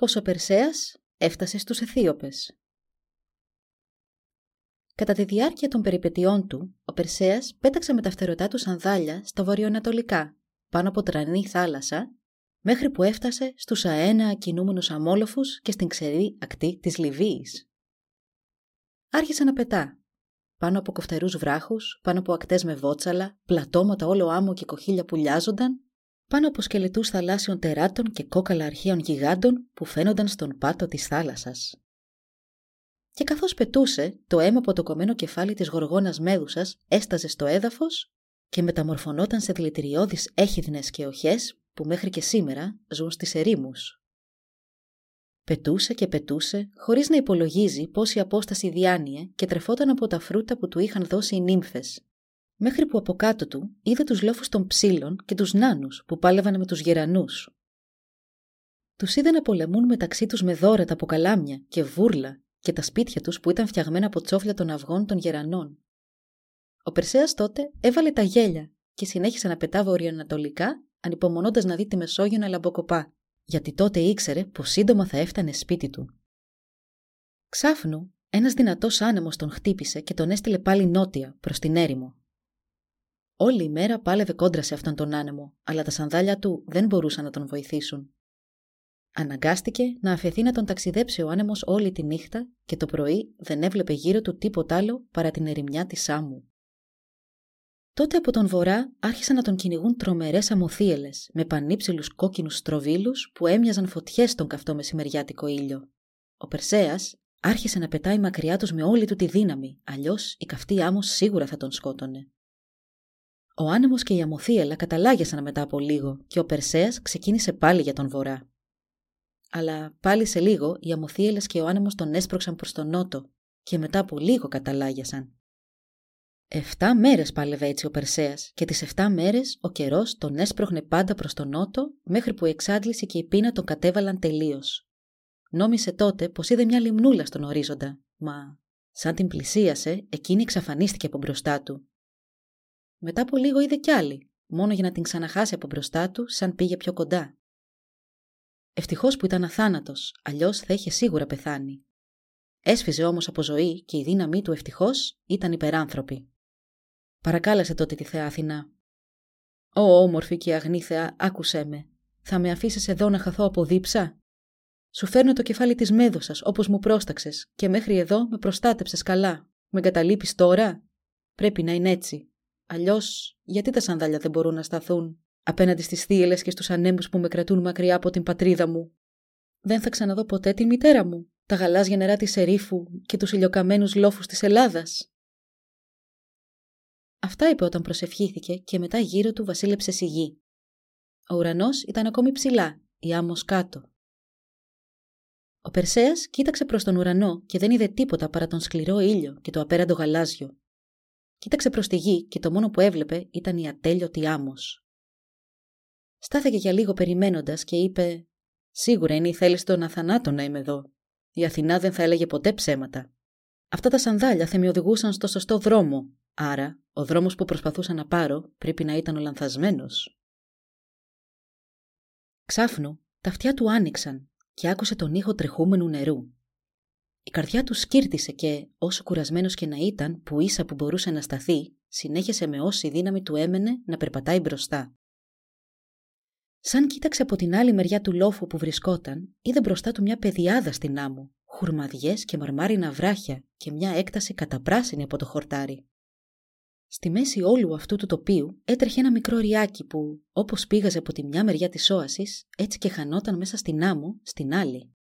Πως ο Περσέας έφτασε στους Αιθίωπες Κατά τη διάρκεια των περιπετειών του, ο Περσέας πέταξε με τα φτερωτά του σανδάλια στα βορειοανατολικά, πάνω από τρανή θάλασσα, μέχρι που έφτασε στους αένα κινούμενους αμόλοφους και στην ξερή ακτή της Λιβύης. Άρχισε να πετά, πάνω από κοφτερούς βράχους, πάνω από ακτές με βότσαλα, πλατώματα όλο άμμο και κοχύλια που λιάζονταν, πάνω από σκελετούς θαλάσσιων τεράτων και κόκαλα αρχαίων γιγάντων που φαίνονταν στον πάτο της θάλασσας. Και καθώς πετούσε, το αίμα από το κομμένο κεφάλι της γοργόνας μέδουσας έσταζε στο έδαφος και μεταμορφωνόταν σε δηλητηριώδεις έχιδνες και οχές που μέχρι και σήμερα ζουν στις ερήμους. Πετούσε και πετούσε, χωρίς να υπολογίζει πόση απόσταση διάνυε και τρεφόταν από τα φρούτα που του είχαν δώσει οι νύμφες. Μέχρι που από κάτω του είδε τους λόφους των ψήλων και τους νάνους που πάλευαν με τους γερανούς. Τους είδε να πολεμούν μεταξύ τους με δώρα τα αποκαλάμια και βούρλα και τα σπίτια τους που ήταν φτιαγμένα από τσόφλια των αυγών των γερανών. Ο Περσέας τότε έβαλε τα γέλια και συνέχισε να πετά βορειοανατολικά, ανυπομονώντας να δει τη Μεσόγειο να λαμποκοπά, γιατί τότε ήξερε πως σύντομα θα έφτανε σπίτι του. Ξάφνου, ένας δυνατός άνεμος τον χτύπησε και τον έστειλε πάλι νότια, προς την έρημο. Όλη η μέρα πάλευε κόντρα σε αυτόν τον άνεμο, αλλά τα σανδάλια του δεν μπορούσαν να τον βοηθήσουν. Αναγκάστηκε να αφαιθεί να τον ταξιδέψει ο άνεμος όλη τη νύχτα και το πρωί δεν έβλεπε γύρω του τίποτα άλλο παρά την ερημιά της άμμου. Τότε από τον βορρά άρχισαν να τον κυνηγούν τρομερές αμοθίελε με πανύψηλους κόκκινους στροβίλους που έμοιαζαν φωτιές στον καυτό μεσημεριάτικο ήλιο. Ο Περσέας άρχισε να πετάει μακριά τους με όλη του τη δύναμη, αλλιώς η καυτή άμμος σίγουρα θα τον σκότωνε. Ο άνεμος και η αμοθίελα καταλάγιασαν μετά από λίγο και ο Περσέας ξεκίνησε πάλι για τον βορρά. Αλλά πάλι σε λίγο οι αμοθίελες και ο άνεμος τον έσπρωξαν προς τον νότο και μετά από λίγο καταλάγιασαν. Εφτά μέρες πάλευε έτσι ο Περσέας και τις εφτά μέρες ο καιρός τον έσπρωχνε πάντα προς τον νότο μέχρι που η εξάντληση και η πείνα τον κατέβαλαν τελείως. Νόμισε τότε πως είδε μια λιμνούλα στον ορίζοντα, μα σαν την πλησίασε εκείνη εξαφανίστηκε από μπροστά του. Μετά από λίγο είδε κι άλλη, μόνο για να την ξαναχάσει από μπροστά του σαν πήγε πιο κοντά. Ευτυχώς που ήταν αθάνατος, αλλιώς θα είχε σίγουρα πεθάνει. Έσφιζε όμως από ζωή και η δύναμή του ευτυχώς ήταν υπεράνθρωπη. Παρακάλεσε τότε τη θεά Αθηνά. Ω όμορφη και αγνή θεά, άκουσέ με. Θα με αφήσεις εδώ να χαθώ από δίψα; Σου φέρνω το κεφάλι της μέδουσα όπως μου πρόσταξες και μέχρι εδώ με προστάτεψες καλά. Με καταλείπει τώρα; Πρέπει να είναι έτσι. Αλλιώς, γιατί τα σανδάλια δεν μπορούν να σταθούν απέναντι στις θύελες και στους ανέμους που με κρατούν μακριά από την πατρίδα μου; Δεν θα ξαναδώ ποτέ τη μητέρα μου, τα γαλάζια νερά της ερήφου και τους ηλιοκαμένους λόφους της Ελλάδας. Αυτά είπε όταν προσευχήθηκε και μετά γύρω του βασίλεψε σιγή. Ο ουρανός ήταν ακόμη ψηλά, η άμμος κάτω. Ο Περσέας κοίταξε προς τον ουρανό και δεν είδε τίποτα παρά τον σκληρό ήλιο και το απέραντο γαλάζιο. Κοίταξε προς τη γη και το μόνο που έβλεπε ήταν η ατέλειωτη άμμος. Στάθηκε για λίγο περιμένοντας και είπε: Σίγουρα είναι η θέληση των αθανάτων να είμαι εδώ. Η Αθηνά δεν θα έλεγε ποτέ ψέματα. Αυτά τα σανδάλια θα με οδηγούσαν στο σωστό δρόμο, άρα ο δρόμος που προσπαθούσα να πάρω πρέπει να ήταν ο λανθασμένος. Ξάφνου, τα αυτιά του άνοιξαν και άκουσε τον ήχο τρεχούμενου νερού. Η καρδιά του σκύρτησε και, όσο κουρασμένος και να ήταν που ίσα που μπορούσε να σταθεί, συνέχισε με όση δύναμη του έμενε να περπατάει μπροστά. Σαν κοίταξε από την άλλη μεριά του λόφου που βρισκόταν, είδε μπροστά του μια πεδιάδα στην άμμο, χουρμαδιές και μαρμάρινα βράχια και μια έκταση καταπράσινη από το χορτάρι. Στη μέση όλου αυτού του τοπίου έτρεχε ένα μικρό ριάκι που, όπως πήγαζε από τη μια μεριά της όασης, έτσι και χανόταν μέσα στην άμμο στην άλλη.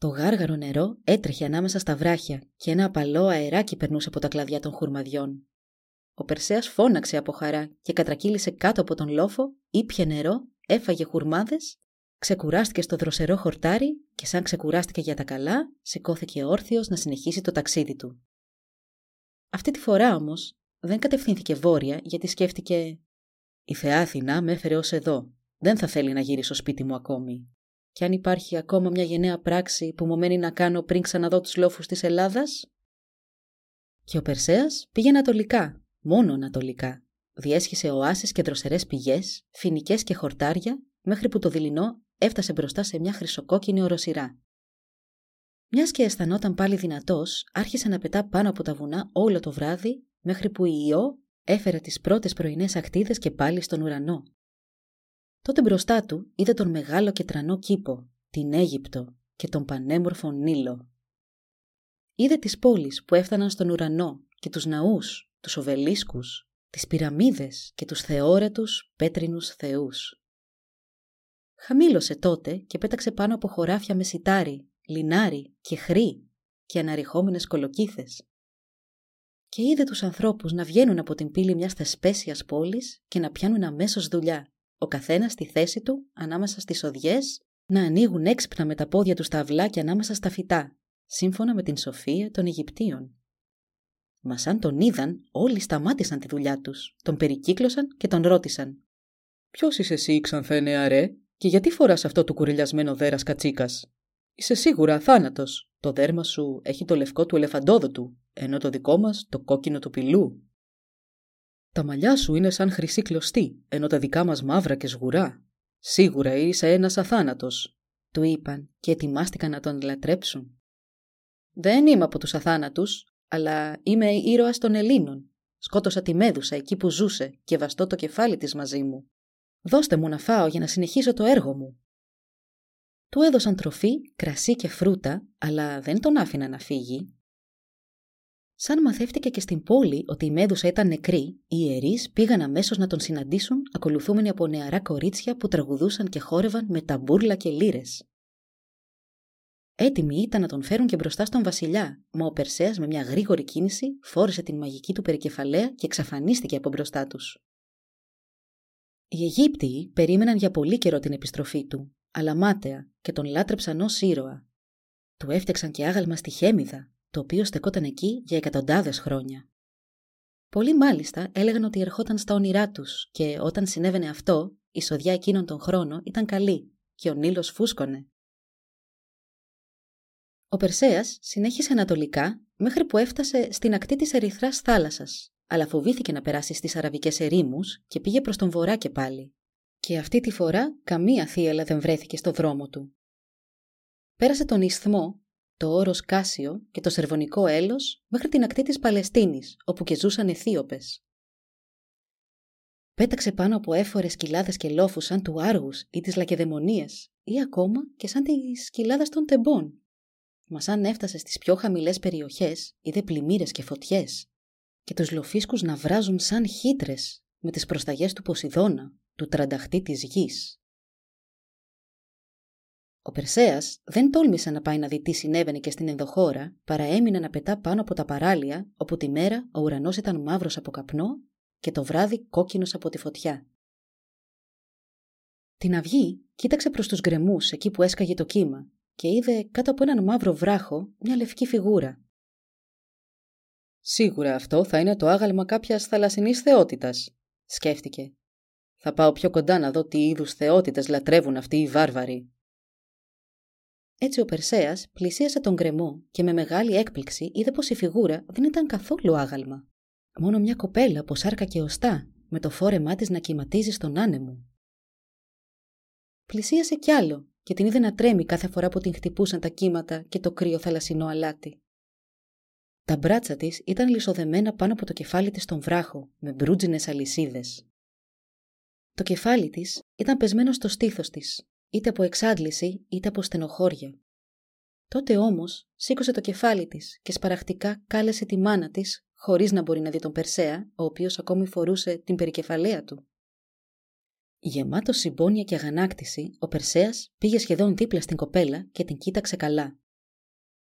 Το γάργαρο νερό έτρεχε ανάμεσα στα βράχια και ένα απαλό αεράκι περνούσε από τα κλαδιά των χουρμαδιών. Ο Περσέας φώναξε από χαρά και κατρακύλησε κάτω από τον λόφο, ήπια νερό έφαγε χουρμάδες ξεκουράστηκε στο δροσερό χορτάρι και σαν ξεκουράστηκε για τα καλά, σηκώθηκε όρθιος να συνεχίσει το ταξίδι του. Αυτή τη φορά όμως δεν κατευθύνθηκε βόρεια γιατί σκέφτηκε «Η Θεά Αθηνά με έφερε ως εδώ. Δεν θα θέλει να γυρίσω σπίτι μου ακόμη. Και αν υπάρχει ακόμα μια γενναία πράξη που μου μένει να κάνω πριν ξαναδώ τους λόφους της Ελλάδας» Και ο Περσέας πήγε ανατολικά, μόνο ανατολικά. Διέσχισε οάσεις και δροσερές πηγές, φοινικές και χορτάρια, μέχρι που το δειλινό έφτασε μπροστά σε μια χρυσοκόκκινη οροσυρά. Μιας και αισθανόταν πάλι δυνατός, άρχισε να πετά πάνω από τα βουνά όλο το βράδυ, μέχρι που η Ιώ έφερε τις πρώτες πρωινές ακτίδες και πάλι στον ουρανό. Τότε μπροστά του είδε τον μεγάλο και τρανό κήπο, την Αίγυπτο και τον πανέμορφο Νείλο. Είδε τις πόλεις που έφταναν στον ουρανό και τους ναούς, τους οβελίσκους, τις πυραμίδες και τους θεόρατους πέτρινους θεούς. Χαμήλωσε τότε και πέταξε πάνω από χωράφια με σιτάρι, λινάρι και χρή και αναρριχόμενες κολοκύθες. Και είδε τους ανθρώπους να βγαίνουν από την πύλη μιας θεσπέσιας πόλης και να πιάνουν αμέσως δουλειά, ο καθένας στη θέση του ανάμεσα στις οδιές, να ανοίγουν έξυπνα με τα πόδια τους στα αυλάκια ανάμεσα στα φυτά, σύμφωνα με την σοφία των Αιγυπτίων. Μα σαν τον είδαν, όλοι σταμάτησαν τη δουλειά τους, τον περικύκλωσαν και τον ρώτησαν. «Ποιος είσαι εσύ, ξανθέ νεαρέ, και γιατί φοράς αυτό το κουρελιασμένο δέρας κατσίκας» Είσαι σίγουρα αθάνατος. Το δέρμα σου έχει το λευκό του ελεφαντόδοτου, ενώ το δικό μας το κόκκινο του πυλού. Τα μαλλιά σου είναι σαν χρυσή κλωστή, ενώ τα δικά μας μαύρα και σγουρά. Σίγουρα είσαι ένας αθάνατος, του είπαν και ετοιμάστηκαν να τον λατρέψουν. Δεν είμαι από τους αθάνατους, αλλά είμαι ήρωας των Ελλήνων. Σκότωσα τη Μέδουσα εκεί που ζούσε και βαστώ το κεφάλι της μαζί μου. Δώστε μου να φάω για να συνεχίσω το έργο μου. Του έδωσαν τροφή, κρασί και φρούτα, αλλά δεν τον άφηναν να φύγει. Σαν μαθεύτηκε και στην πόλη ότι η Μέδουσα ήταν νεκρή, οι ιερείς πήγαν αμέσως να τον συναντήσουν, ακολουθούμενοι από νεαρά κορίτσια που τραγουδούσαν και χόρευαν με ταμπούρλα και λύρες. Έτοιμοι ήταν να τον φέρουν και μπροστά στον Βασιλιά, μα ο Περσέας με μια γρήγορη κίνηση φόρεσε την μαγική του περικεφαλαία και εξαφανίστηκε από μπροστά τους. Οι Αιγύπτιοι περίμεναν για πολύ καιρό την επιστροφή του, αλλά μάταια και τον λάτρεψαν ως ήρωα. Του έφτιαξαν και άγαλμα στη Χέμιδα, το οποίο στεκόταν εκεί για εκατοντάδες χρόνια. Πολλοί μάλιστα έλεγαν ότι ερχόταν στα όνειρά τους και όταν συνέβαινε αυτό, η σοδιά εκείνων των χρόνων ήταν καλή και ο Νείλος φούσκωνε. Ο Περσέας συνέχισε ανατολικά μέχρι που έφτασε στην ακτή της Ερυθράς θάλασσας, αλλά φοβήθηκε να περάσει στις αραβικές ερήμους και πήγε προς τον βορρά και πάλι και αυτή τη φορά καμία θύελα δεν βρέθηκε στο δρόμο του. Πέρασε τον Ισθμό, το όρος Κάσιο και το Σερβονικό έλος μέχρι την ακτή της Παλαιστίνης, όπου και ζούσαν Αιθίωπες. Πέταξε πάνω από έφορες κοιλάδες και λόφους σαν του Άργους ή της Λακεδαιμονίας ή ακόμα και σαν τις κοιλάδες των Τεμπών. Μα σαν έφτασε στις πιο χαμηλές περιοχές είδε πλημμύρες και φωτιές και τους λοφίσκους να βράζουν σαν χύτρες με τις προσταγές του Ποσειδώνα του τρανταχτή της γης. Ο Περσέας δεν τόλμησε να πάει να δει τι συνέβαινε και στην ενδοχώρα, παρά έμεινε να πετά πάνω από τα παράλια, όπου τη μέρα ο ουρανός ήταν μαύρος από καπνό και το βράδυ κόκκινος από τη φωτιά. Την αυγή κοίταξε προς τους γκρεμούς εκεί που έσκαγε το κύμα και είδε κάτω από έναν μαύρο βράχο μια λευκή φιγούρα. «Σίγουρα αυτό θα είναι το άγαλμα κάποιας θαλασσινής θεότητας», σκέφτηκε θα πάω πιο κοντά να δω τι είδους θεότητες λατρεύουν αυτοί οι βάρβαροι. Έτσι ο Περσέας πλησίασε τον γκρεμό και με μεγάλη έκπληξη είδε πως η φιγούρα δεν ήταν καθόλου άγαλμα. Μόνο μια κοπέλα από σάρκα και οστά, με το φόρεμά της να κυματίζει στον άνεμο. Πλησίασε κι άλλο και την είδε να τρέμει κάθε φορά που την χτυπούσαν τα κύματα και το κρύο θαλασσινό αλάτι. Τα μπράτσα της ήταν λισοδεμένα πάνω από το κεφάλι της στον βράχο, με μπρούτζινες αλυσίδες. Το κεφάλι της ήταν πεσμένο στο στήθος της, είτε από εξάντληση είτε από στενοχώρια. Τότε όμως σήκωσε το κεφάλι της και σπαραχτικά κάλεσε τη μάνα της, χωρίς να μπορεί να δει τον Περσέα, ο οποίος ακόμη φορούσε την περικεφαλαία του. Γεμάτο συμπόνια και αγανάκτηση, ο Περσέας πήγε σχεδόν δίπλα στην κοπέλα και την κοίταξε καλά.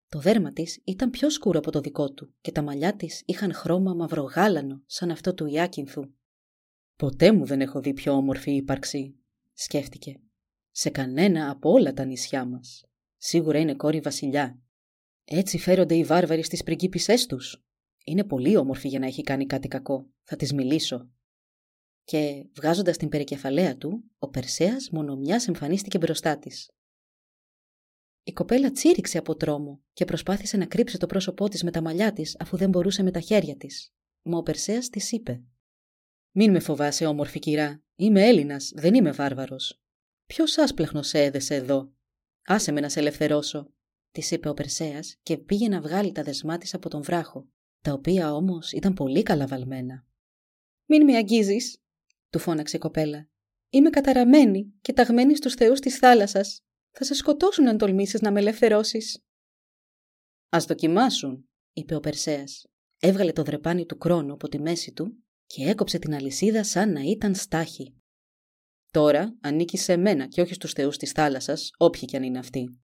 Το δέρμα της ήταν πιο σκούρο από το δικό του και τα μαλλιά της είχαν χρώμα μαυρογάλανο σαν αυτό του Ιάκυνθου. Ποτέ μου δεν έχω δει πιο όμορφη ύπαρξη, σκέφτηκε. Σε κανένα από όλα τα νησιά μας. Σίγουρα είναι κόρη βασιλιά. Έτσι φέρονται οι βάρβαροι στις πριγκίπισσές τους. Είναι πολύ όμορφη για να έχει κάνει κάτι κακό. Θα της μιλήσω. Και βγάζοντας την περικεφαλαία του, ο Περσέας μόνο μιας εμφανίστηκε μπροστά της. Η κοπέλα τσίριξε από τρόμο και προσπάθησε να κρύψει το πρόσωπό της με τα μαλλιά της αφού δεν μπορούσε με τα χέρια της. Μα ο Περσέας της είπε «Μην με φοβάσαι, όμορφη κυρά. Είμαι Έλληνας, δεν είμαι βάρβαρος. Ποιος άσπλεχνος σε έδεσε εδώ; Άσε με να σε ελευθερώσω», της είπε ο Περσέας και πήγε να βγάλει τα δεσμά της από τον βράχο, τα οποία όμως ήταν πολύ καλά βαλμένα. «Μην με αγγίζεις», του φώναξε η κοπέλα. «Είμαι καταραμένη και ταγμένη στους θεούς της θάλασσας. Θα σε σκοτώσουν αν τολμήσεις να με ελευθερώσεις». «Ας δοκιμάσουν», είπε ο Περσέας. Έβγαλε το δρεπάνι του κρόνου από τη μέση του και έκοψε την αλυσίδα σαν να ήταν στάχη. Τώρα ανήκει σε μένα και όχι στους θεούς της θάλασσας, όποιοι κι αν είναι αυτοί.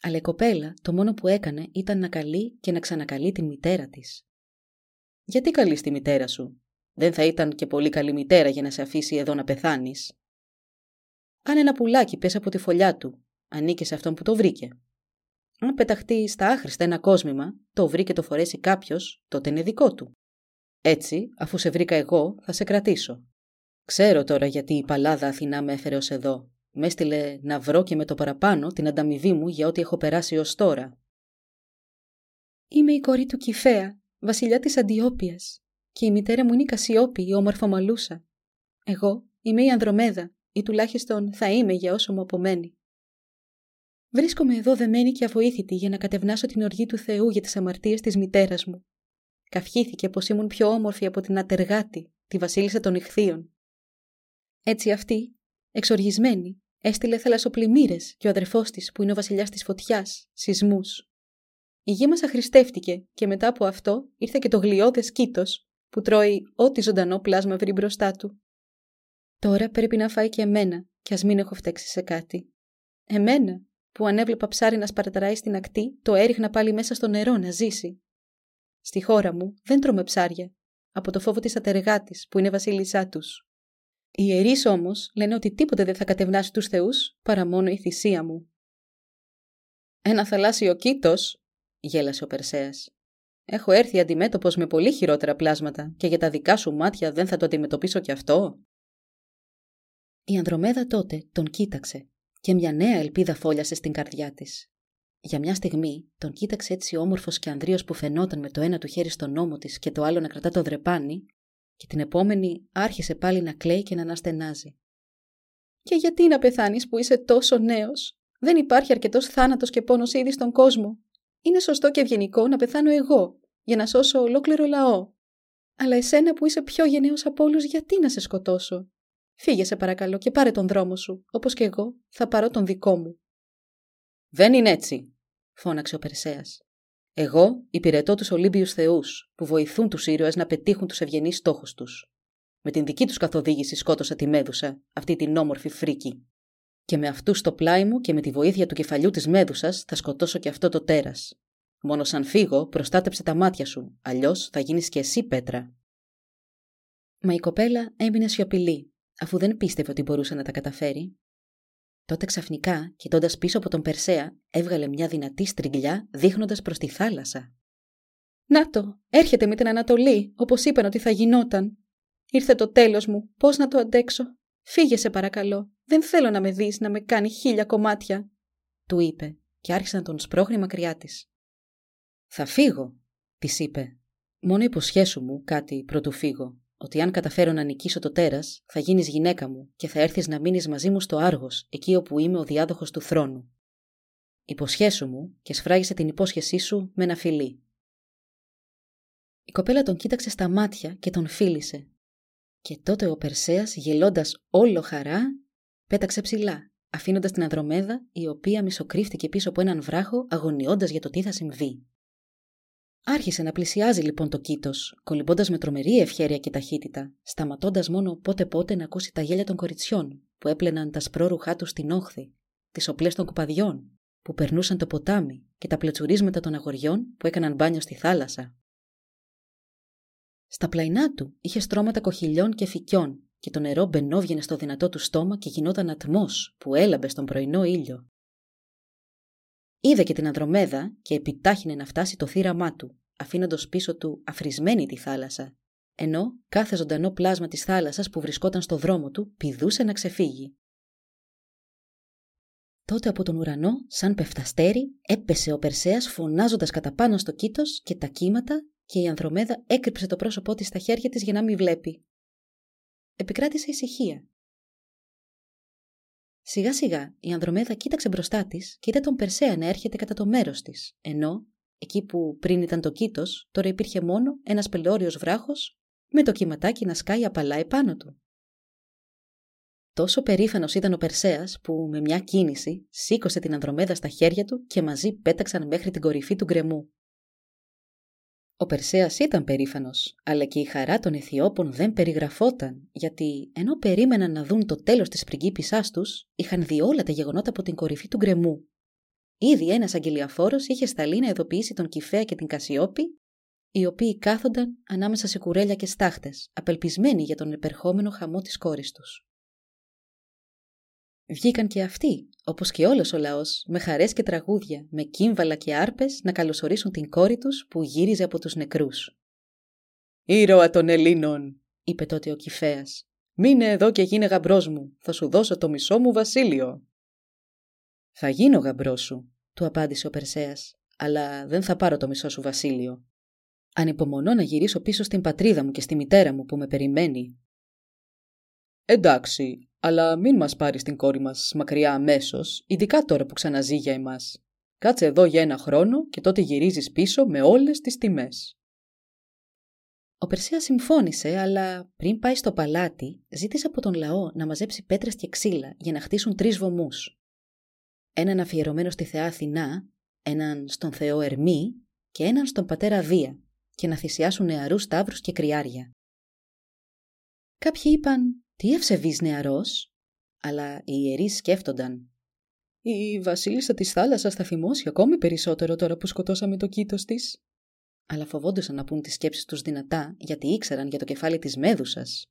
Αλλά η κοπέλα το μόνο που έκανε ήταν να καλεί και να ξανακαλεί την μητέρα της. «Γιατί καλείς τη μητέρα σου; Δεν θα ήταν και πολύ καλή μητέρα για να σε αφήσει εδώ να πεθάνεις». «Αν ένα πουλάκι πέσει από τη φωλιά του, ανήκει σε αυτόν που το βρήκε. Αν πεταχτεί στα άχρηστα ένα κόσμημα, το βρει και το φορέσει κάποιος, τότε είναι δικό του. Έτσι, αφού σε βρήκα εγώ, θα σε κρατήσω. Ξέρω τώρα γιατί η παλάδα Αθηνά με έφερε ως εδώ. Με έστειλε να βρω και με το παραπάνω την ανταμοιβή μου για ό,τι έχω περάσει ως τώρα. Είμαι η κόρη του Κιφαία, βασιλιά της Αντιόπιας, και η μητέρα μου είναι η Κασιόπη, η όμορφο Μαλούσα. Εγώ είμαι η Ανδρομέδα, ή τουλάχιστον θα είμαι για όσο μου απομένει. Βρίσκομαι εδώ δεμένη και αβοήθητη για να κατευνάσω την οργή του Θεού για τις αμαρτίες της μητέρας μου. Καυχήθηκε πως ήμουν πιο όμορφη από την Ατεργάτη, τη βασίλισσα των Ιχθείων. Έτσι αυτή, εξοργισμένη, έστειλε θαλασσοπλημμύρες και ο αδερφός της, που είναι ο βασιλιάς της φωτιάς, σεισμούς. Η γη μας αχρηστεύτηκε και μετά από αυτό ήρθε και το γλιώδες κήτος, που τρώει ό,τι ζωντανό πλάσμα βρει μπροστά του. Τώρα πρέπει να φάει και εμένα, κι ας μην έχω φταίξει σε κάτι. Εμένα, που αν έβλεπα ψάρι να σπαραταράει στην ακτή, το έριχνα πάλι μέσα στο νερό να ζήσει. Στη χώρα μου δεν τρώμε ψάρια, από το φόβο της ατεργάτης που είναι βασίλισσά τους. Οι ιερείς όμως λένε ότι τίποτε δεν θα κατευνάσει τους θεούς παρά μόνο η θυσία μου. Ένα θαλάσσιο κήτος, γέλασε ο Περσέας. Έχω έρθει αντιμέτωπος με πολύ χειρότερα πλάσματα και για τα δικά σου μάτια δεν θα το αντιμετωπίσω κι αυτό. Η Ανδρομέδα τότε τον κοίταξε και μια νέα ελπίδα φόλιασε στην καρδιά της. Για μια στιγμή τον κοίταξε έτσι όμορφος και ανδρείος που φαινόταν με το ένα του χέρι στον ώμο της και το άλλο να κρατά το δρεπάνι, και την επόμενη άρχισε πάλι να κλαίει και να αναστενάζει. Και γιατί να πεθάνεις που είσαι τόσο νέος, δεν υπάρχει αρκετός θάνατος και πόνος ήδη στον κόσμο. Είναι σωστό και ευγενικό να πεθάνω εγώ, για να σώσω ολόκληρο λαό. Αλλά εσένα που είσαι πιο γενναίος από όλους, γιατί να σε σκοτώσω; Φύγε σε παρακαλώ και πάρε τον δρόμο σου, όπως και εγώ θα πάρω τον δικό μου. Δεν είναι έτσι, φώναξε ο Περσέας. Εγώ υπηρετώ τους Ολύμπιους Θεούς, που βοηθούν τους ήρωες να πετύχουν τους ευγενείς στόχους τους. Με την δική τους καθοδήγηση σκότωσα τη Μέδουσα, αυτή την όμορφη φρίκη. Και με αυτούς στο πλάι μου και με τη βοήθεια του κεφαλιού της Μέδουσας θα σκοτώσω και αυτό το τέρας. Μόνο σαν φύγω, προστάτεψε τα μάτια σου, αλλιώς θα γίνεις και εσύ πέτρα. Μα η κοπέλα έμεινε σιωπηλή, αφού δεν πίστευε ότι μπορούσε να τα καταφέρει Τότε ξαφνικά, κοιτώντας πίσω από τον Περσέα, έβγαλε μια δυνατή στριγλιά δείχνοντας προς τη θάλασσα. Να το, έρχεται με την Ανατολή, όπως είπαν ότι θα γινόταν. Ήρθε το τέλος μου, πώς να το αντέξω. Φύγε σε παρακαλώ, δεν θέλω να με δεις να με κάνει χίλια κομμάτια, του είπε και άρχισε να τον σπρώχνει μακριά της. Θα φύγω, της είπε. Μόνο υποσχέσου μου κάτι πρωτού φύγω ότι αν καταφέρω να νικήσω το τέρας, θα γίνεις γυναίκα μου και θα έρθεις να μείνεις μαζί μου στο Άργος, εκεί όπου είμαι ο διάδοχος του θρόνου. Υποσχέσου μου και σφράγισε την υπόσχεσή σου με ένα φιλί. Η κοπέλα τον κοίταξε στα μάτια και τον φίλησε. Και τότε ο Περσέας, γελώντας όλο χαρά, πέταξε ψηλά, αφήνοντας την Ανδρομέδα, η οποία μισοκρύφτηκε πίσω από έναν βράχο, αγωνιώντας για το τι θα συμβεί. Άρχισε να πλησιάζει λοιπόν το κήτος, κολυμπώντας με τρομερή ευχέρεια και ταχύτητα, σταματώντας μόνο πότε-πότε να ακούσει τα γέλια των κοριτσιών που έπλαιναν τα σπρόρουχά τους στην όχθη, τις οπλές των κουπαδιών που περνούσαν το ποτάμι και τα πλετσουρίσματα των αγοριών που έκαναν μπάνιο στη θάλασσα. Στα πλαϊνά του είχε στρώματα κοχυλιών και φυκιών και το νερό μπαινόβγαινε στο δυνατό του στόμα και γινόταν ατμός που έλαμπε στον πρωινό ήλιο. Είδε και την Ανδρομέδα και επιτάχυνε να φτάσει το θύραμά του, αφήνοντας πίσω του αφρισμένη τη θάλασσα, ενώ κάθε ζωντανό πλάσμα της θάλασσας που βρισκόταν στο δρόμο του πηδούσε να ξεφύγει. Τότε από τον ουρανό, σαν πεφταστέρι, έπεσε ο Περσέας φωνάζοντας κατά πάνω στο κήτος και τα κύματα και η Ανδρομέδα έκρυψε το πρόσωπό της στα χέρια της για να μην βλέπει. Επικράτησε ησυχία. Σιγά σιγά η Ανδρομέδα κοίταξε μπροστά της και είδε τον Περσέα να έρχεται κατά το μέρος της, ενώ εκεί που πριν ήταν το κήτος, τώρα υπήρχε μόνο ένας πελώριος βράχος με το κυματάκι να σκάει απαλά επάνω του. Τόσο περήφανος ήταν ο Περσέας που με μια κίνηση σήκωσε την Ανδρομέδα στα χέρια του και μαζί πέταξαν μέχρι την κορυφή του γκρεμού. Ο Περσέας ήταν περήφανος, αλλά και η χαρά των Αιθιώπων δεν περιγραφόταν, γιατί ενώ περίμεναν να δουν το τέλος της πριγκίπισσάς τους, είχαν δει όλα τα γεγονότα από την κορυφή του γκρεμού. Ήδη ένας αγγελιαφόρος είχε σταλεί να ειδοποιήσει τον Κυφαία και την Κασιόπη, οι οποίοι κάθονταν ανάμεσα σε κουρέλια και στάχτες, απελπισμένοι για τον επερχόμενο χαμό της κόρης τους. Βγήκαν και αυτοί, όπως και όλος ο λαός, με χαρές και τραγούδια, με κύμβαλα και άρπες να καλωσορίσουν την κόρη τους που γύριζε από τους νεκρούς. «Ήρωα των Ελλήνων», είπε τότε ο Κηφαίας. «Μείνε εδώ και γίνε γαμπρός μου, θα σου δώσω το μισό μου βασίλειο». «Θα γίνω γαμπρός σου», του απάντησε ο Περσέας, «αλλά δεν θα πάρω το μισό σου βασίλειο. Ανυπομονώ να γυρίσω πίσω στην πατρίδα μου και στη μητέρα μου που με περιμένει». «Εντάξει, αλλά μην μας πάρεις την κόρη μας μακριά αμέσως, ειδικά τώρα που ξαναζεί για εμάς. Κάτσε εδώ για ένα χρόνο και τότε γυρίζεις πίσω με όλες τις τιμές. Ο Περσέας συμφώνησε, αλλά πριν πάει στο παλάτι, ζήτησε από τον λαό να μαζέψει πέτρες και ξύλα για να χτίσουν τρεις βωμούς. Έναν αφιερωμένο στη θεά Αθηνά, έναν στον θεό Ερμή και έναν στον πατέρα Δία και να θυσιάσουν νεαρούς σταύρους και κρυάρια. Κάποιοι είπαν τι ευσεβής νεαρός, αλλά οι ιερείς σκέφτονταν. Η βασίλισσα της θάλασσας θα θυμώσει ακόμη περισσότερο τώρα που σκοτώσαμε το κήτος της. Αλλά φοβόντουσαν να πούν τις σκέψεις τους δυνατά γιατί ήξεραν για το κεφάλι της Μέδουσας.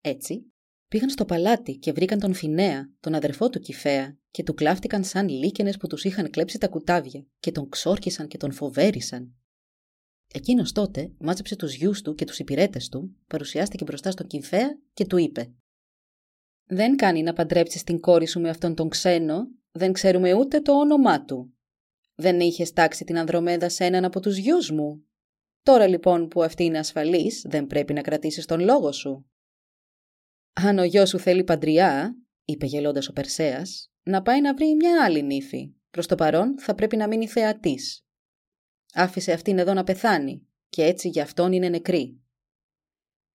Έτσι, πήγαν στο παλάτι και βρήκαν τον Φινέα, τον αδερφό του Κηφαία, και του κλάφτηκαν σαν λίκενες που τους είχαν κλέψει τα κουτάβια και τον ξόρκισαν και τον φοβέρισαν. Εκείνος τότε μάζεψε τους γιους του και τους υπηρέτες του, παρουσιάστηκε μπροστά στον Κυμφαία και του είπε «Δεν κάνει να παντρέψεις την κόρη σου με αυτόν τον ξένο, δεν ξέρουμε ούτε το όνομά του. Δεν είχες τάξει την Ανδρομέδα σε έναν από τους γιους μου. Τώρα λοιπόν που αυτή είναι ασφαλής, δεν πρέπει να κρατήσεις τον λόγο σου». «Αν ο γιος σου θέλει παντριά», είπε γελώντας ο Περσέας, «να πάει να βρει μια άλλη νύφη. Προς το παρόν θα πρέπει να μείνει θεατής. Άφησε αυτήν εδώ να πεθάνει και έτσι για αυτόν είναι νεκρή.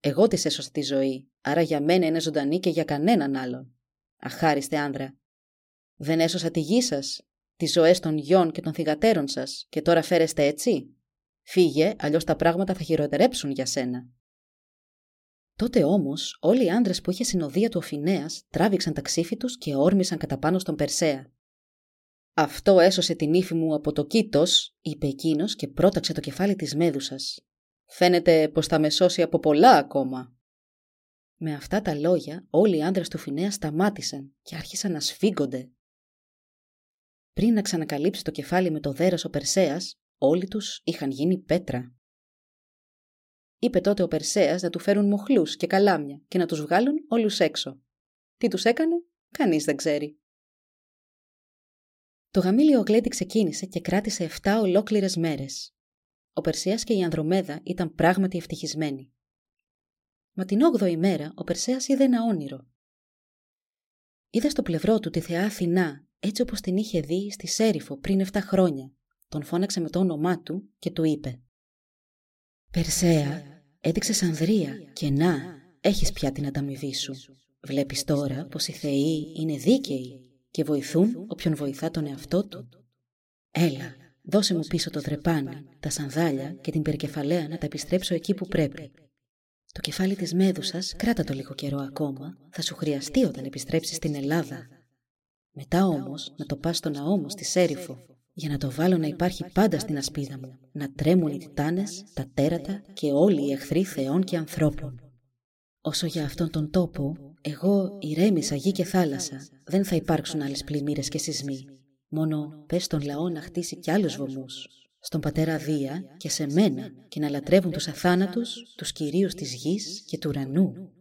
Εγώ της έσωσα τη ζωή, άρα για μένα είναι ζωντανή και για κανέναν άλλον. Αχάριστε άνδρα. Δεν έσωσα τη γη σας, τις ζωές των γιών και των θυγατέρων σας, και τώρα φέρεστε έτσι; Φύγε, αλλιώς τα πράγματα θα χειροτερέψουν για σένα. Τότε όμως όλοι οι άντρε που είχε συνοδεία του Οφινέα τράβηξαν τα ξύφη τους και όρμησαν κατά πάνω στον Περσέα. Αυτό έσωσε την ύφη μου από το κήτος, είπε εκείνος και πρόταξε το κεφάλι της Μέδουσας. Φαίνεται πως θα με σώσει από πολλά ακόμα. Με αυτά τα λόγια όλοι οι άντρες του Φινέα σταμάτησαν και άρχισαν να σφίγγονται. Πριν να ξανακαλύψει το κεφάλι με το δέρος ο Περσέας, όλοι τους είχαν γίνει πέτρα. Είπε τότε ο Περσέας να του φέρουν μοχλούς και καλάμια και να τους βγάλουν όλους έξω. Τι τους έκανε, κανείς δεν ξέρει. Το γαμήλιο γλέντι ξεκίνησε και κράτησε 7 ολόκληρες μέρες. Ο Περσέας και η Ανδρομέδα ήταν πράγματι ευτυχισμένοι. Μα την 8η μέρα ο Περσέας είδε ένα όνειρο. Είδε στο πλευρό του τη θεά Αθηνά, έτσι όπως την είχε δει στη Σέριφο πριν 7 χρόνια. Τον φώναξε με το όνομά του και του είπε «Περσέα, έδειξες ανδρεία και να, έχεις πια την ανταμοιβή σου. Βλέπεις τώρα πως οι θεοί είναι δίκαιοι και βοηθούν όποιον βοηθά τον εαυτό του. Έλα, δώσε μου πίσω το τρεπάνι, τα σανδάλια και την περικεφαλαία να τα επιστρέψω εκεί που πρέπει. Το κεφάλι της Μέδουσας κράτα το λίγο καιρό ακόμα, θα σου χρειαστεί όταν επιστρέψεις στην Ελλάδα. Μετά όμως να το πας στο ναό μου στη Σέριφο, για να το βάλω να υπάρχει πάντα στην ασπίδα μου, να τρέμουν οι τιτάνες, τα τέρατα και όλοι οι εχθροί θεών και ανθρώπων. Όσο για αυτόν τον τόπο, εγώ ηρέμησα γη και θάλασσα. Δεν θα υπάρξουν άλλες πλημμύρες και σεισμοί. Μόνο πες τον λαό να χτίσει κι άλλους βωμούς. Στον πατέρα Δία και σε μένα και να λατρεύουν τους αθάνατους, τους κυρίους της γης και του ουρανού.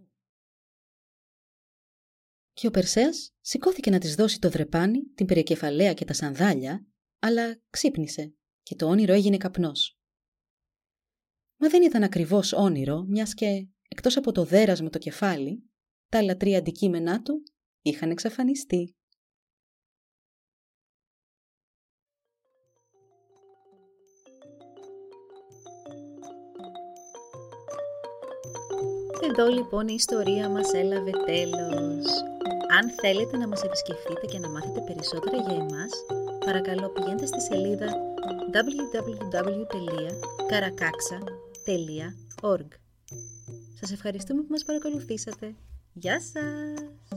Και ο Περσέας σηκώθηκε να της δώσει το δρεπάνι, την περικεφαλαία και τα σανδάλια, αλλά ξύπνησε και το όνειρο έγινε καπνός. Μα δεν ήταν ακριβώς όνειρο, μιας και εκτός από το δέρας με το κεφάλι, τα άλλα τρία αντικείμενά του είχαν εξαφανιστεί. Εδώ λοιπόν η ιστορία μας έλαβε τέλος. Αν θέλετε να μας επισκεφτείτε και να μάθετε περισσότερα για εμάς, παρακαλώ πηγαίνετε στη σελίδα www.karakaksa.org Σας ευχαριστούμε που μας παρακολουθήσατε. Γεια σας!